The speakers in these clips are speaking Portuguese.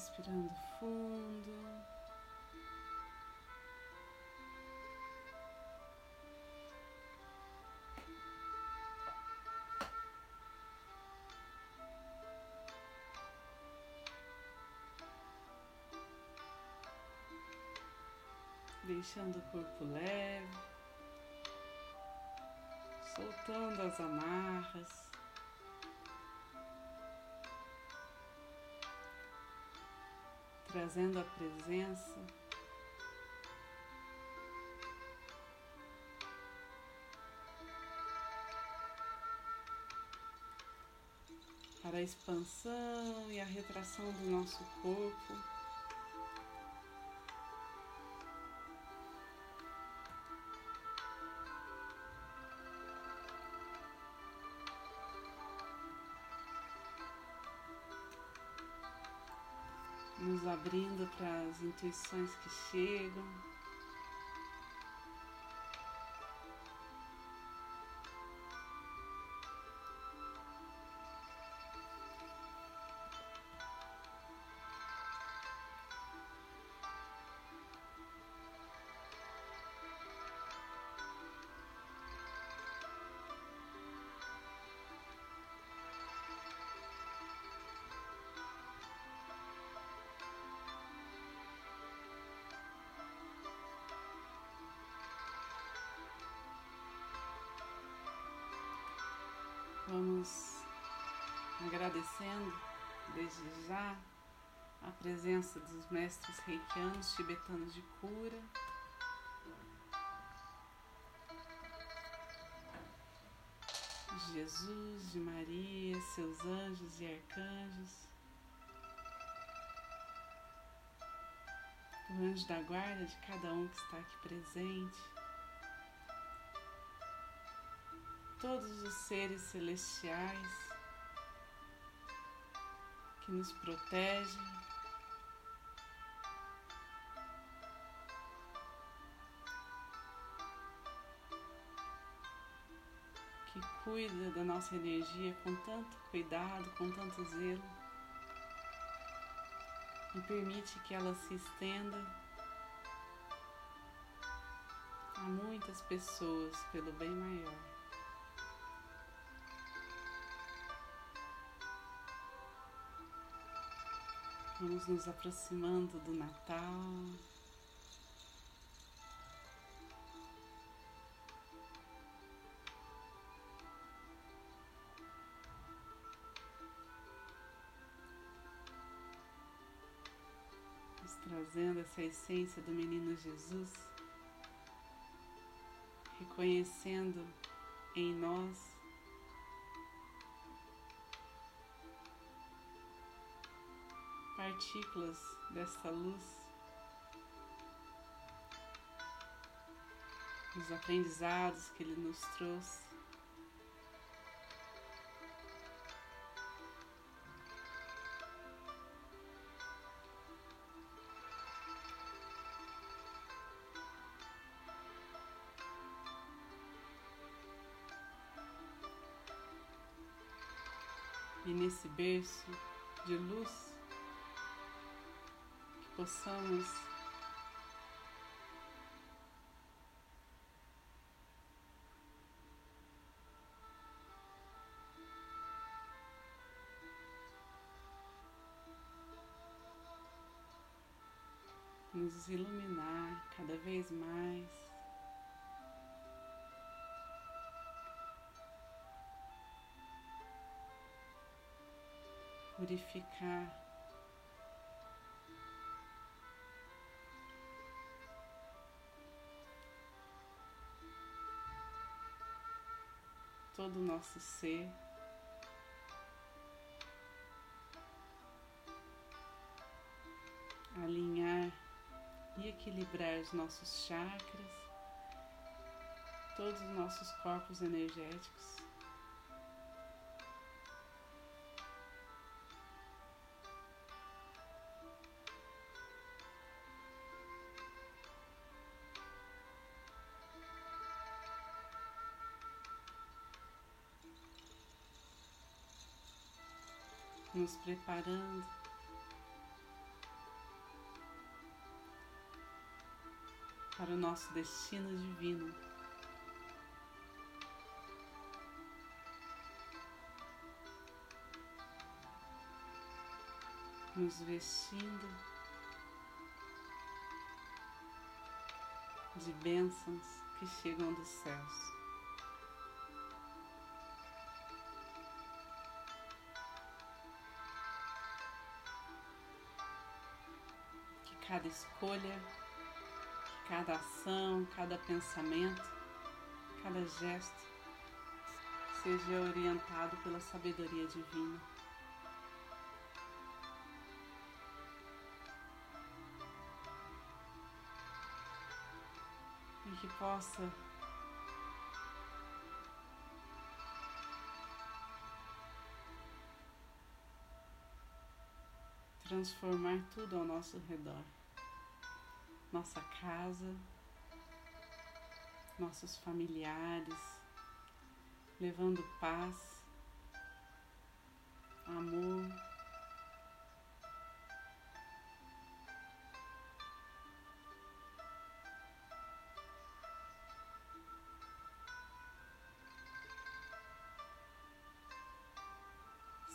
Respirando fundo. Deixando o corpo leve, soltando as amarras. Trazendo a presença. Para a expansão e a retração do nosso corpo. Nos abrindo para as intuições que chegam. Vamos agradecendo desde já a presença dos mestres reikianos tibetanos de cura. De Jesus, de Maria, seus anjos e arcanjos, o anjo da guarda de cada um que está aqui presente. Todos os seres celestiais que nos protegem. Que cuida da nossa energia com tanto cuidado, com tanto zelo, e permite que ela se estenda a muitas pessoas pelo bem maior. Vamos nos aproximando do Natal. Nos trazendo essa essência do menino Jesus, reconhecendo em nós partículas desta luz, os aprendizados que Ele nos trouxe. E nesse berço de luz, possamos nos iluminar cada vez mais. Purificar todo o nosso ser. Alinhar e equilibrar os nossos chakras, todos os nossos corpos energéticos. nos preparando para o nosso destino divino. Nos vestindo de bênçãos que chegam dos céus. Cada escolha, cada ação, cada pensamento, cada gesto seja orientado pela sabedoria divina. e que possa transformar tudo ao nosso redor. Nossa casa, nossos familiares, levando paz, amor,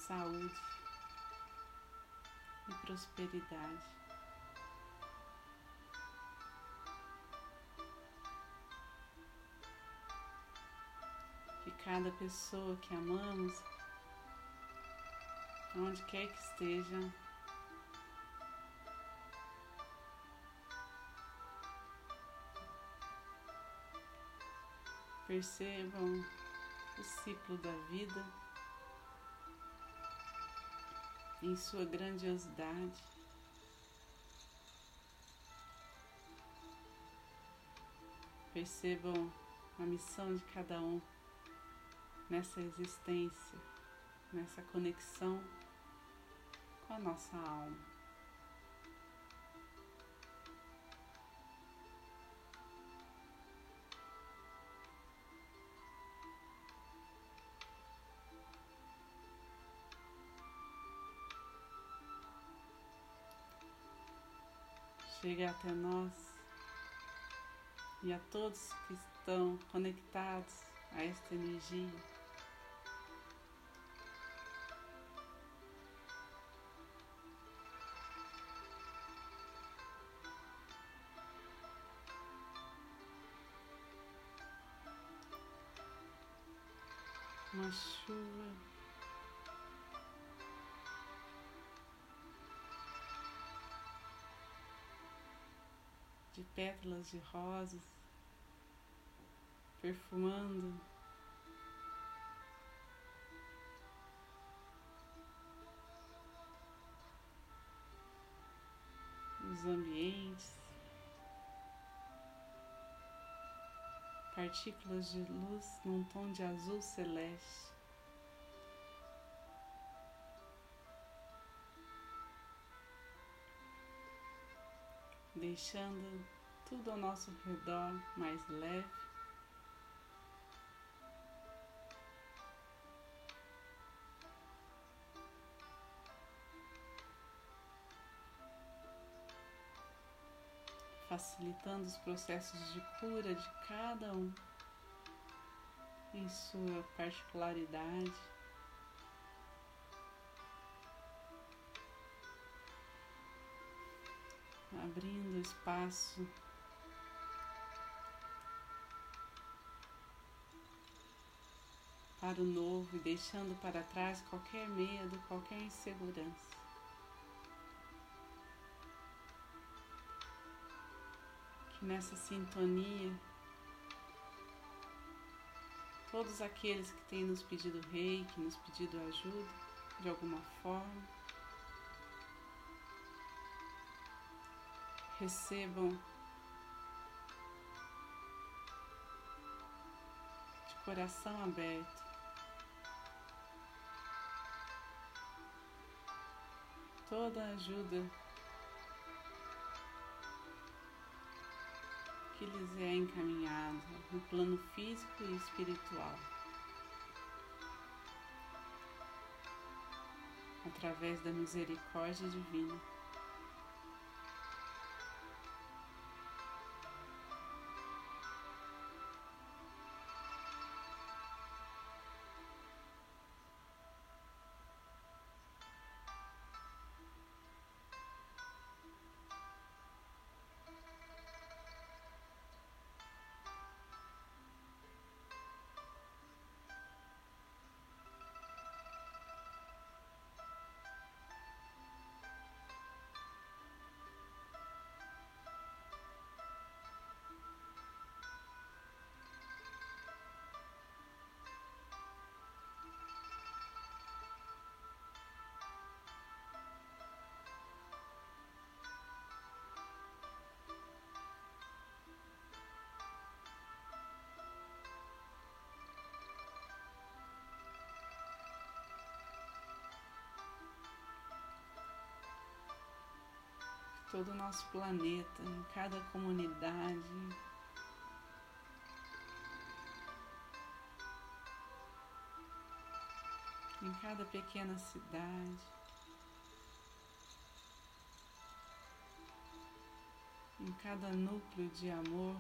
saúde e prosperidade. Cada pessoa que amamos, onde quer que esteja, percebam o ciclo da vida em sua grandiosidade. Percebam a missão de cada um nessa existência, nessa conexão com a nossa alma. chega até nós e a todos que estão conectados a esta energia. Chuva de pétalas de rosas, perfumando. Os ambientes, partículas de luz num tom de azul celeste. deixando tudo ao nosso redor mais leve. Facilitando os processos de cura de cada um em sua particularidade. abrindo espaço para o novo e deixando para trás qualquer medo, qualquer insegurança. Nessa sintonia, todos aqueles que têm nos pedido rei, que nos pedido ajuda de alguma forma, recebam de coração aberto. Toda a ajuda que lhes é encaminhada no plano físico e espiritual. Através da misericórdia divina. Todo o nosso planeta, em cada comunidade. Em cada pequena cidade, em cada núcleo de amor,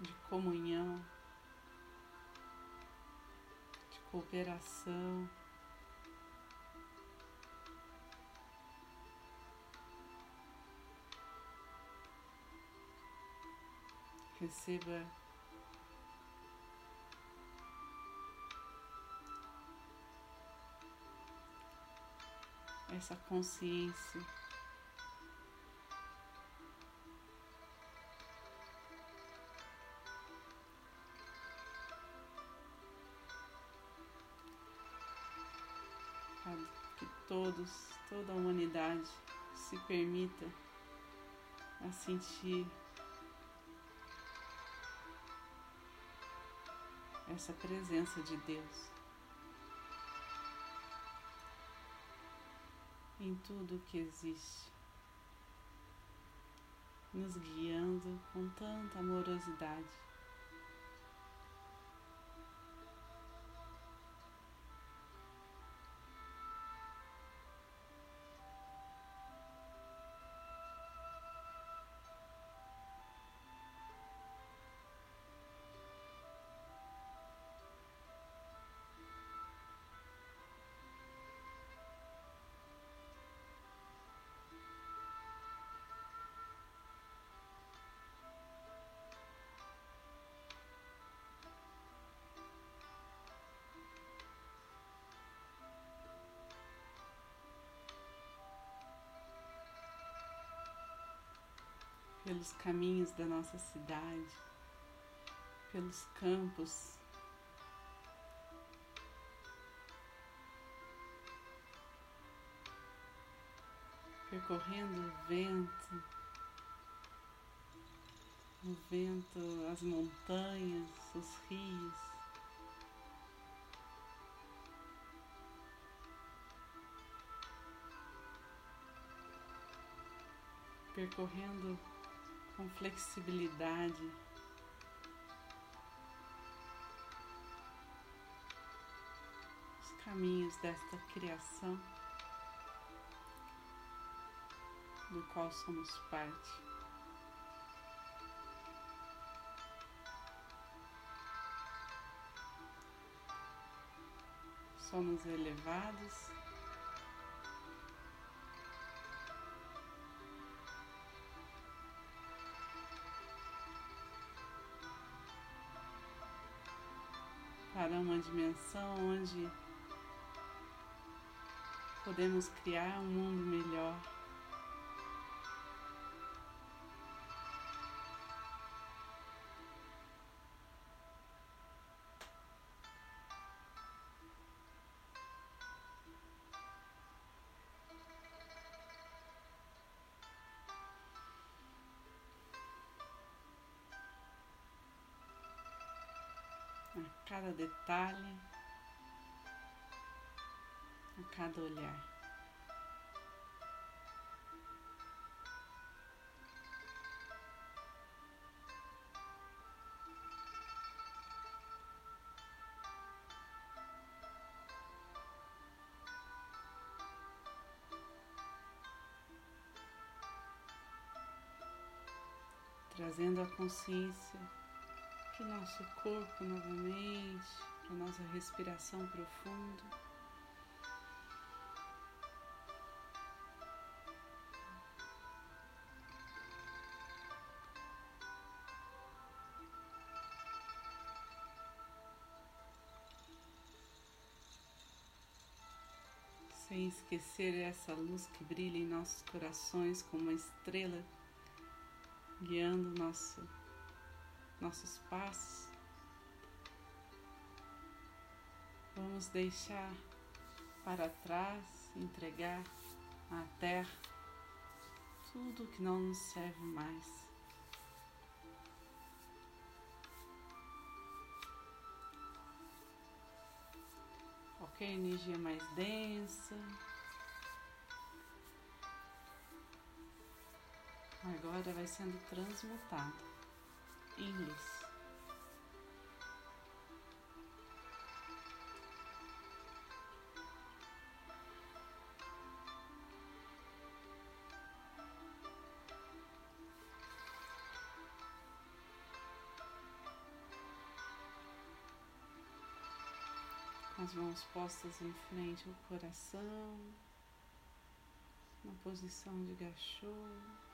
de comunhão, de cooperação. Receba. Essa consciência. Que todos, toda a humanidade se permita a sentir essa presença de Deus em tudo que existe, nos guiando com tanta amorosidade. Pelos caminhos da nossa cidade, pelos campos. Percorrendo o vento, o vento, as montanhas, os rios. percorrendo com flexibilidade. Os caminhos desta criação do qual somos parte. Somos elevados dimensão onde podemos criar um mundo melhor. Cada detalhe, a cada olhar. Trazendo a consciência para o nosso corpo novamente, para a nossa respiração profunda. Sem esquecer essa luz que brilha em nossos corações como uma estrela, guiando nosso nossos passos, vamos deixar para trás, entregar à terra tudo que não nos serve mais. Qualquer energia mais densa. Agora vai sendo transmutada. Com as mãos postas em frente ao coração, na posição de gachô.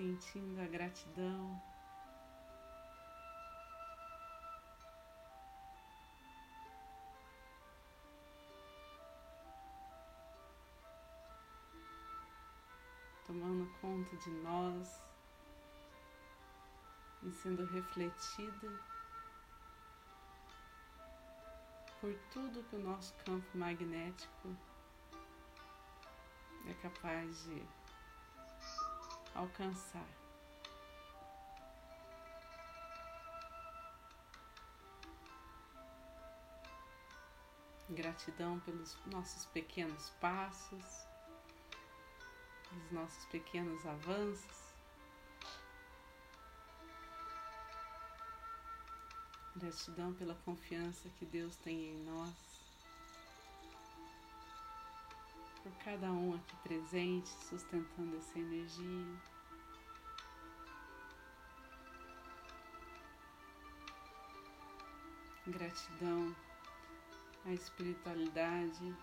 Sentindo a gratidão. Tomando conta de nós e sendo refletida por tudo que o nosso campo magnético é capaz de alcançar. Gratidão pelos nossos pequenos passos, pelos nossos pequenos avanços. Gratidão pela confiança que Deus tem em nós. Por cada um aqui presente, sustentando essa energia. Gratidão à espiritualidade,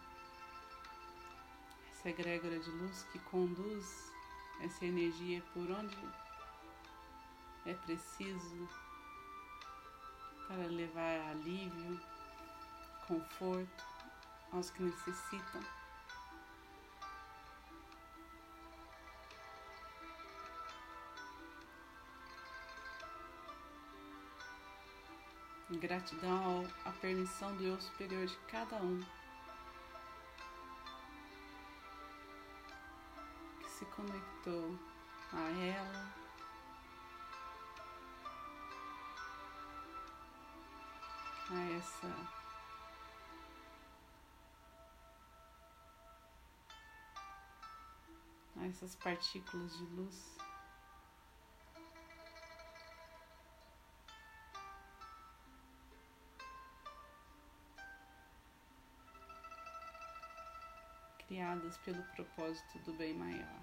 essa egrégora de luz que conduz essa energia por onde é preciso para levar alívio, conforto aos que necessitam. Gratidão à permissão do eu superior de cada um que se conectou a ela. A essa a essas partículas de luz. Criadas pelo propósito do bem maior.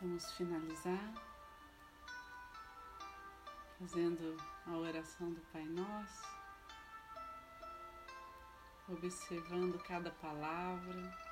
Vamos finalizar fazendo a oração do Pai Nosso, observando cada palavra.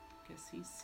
que assim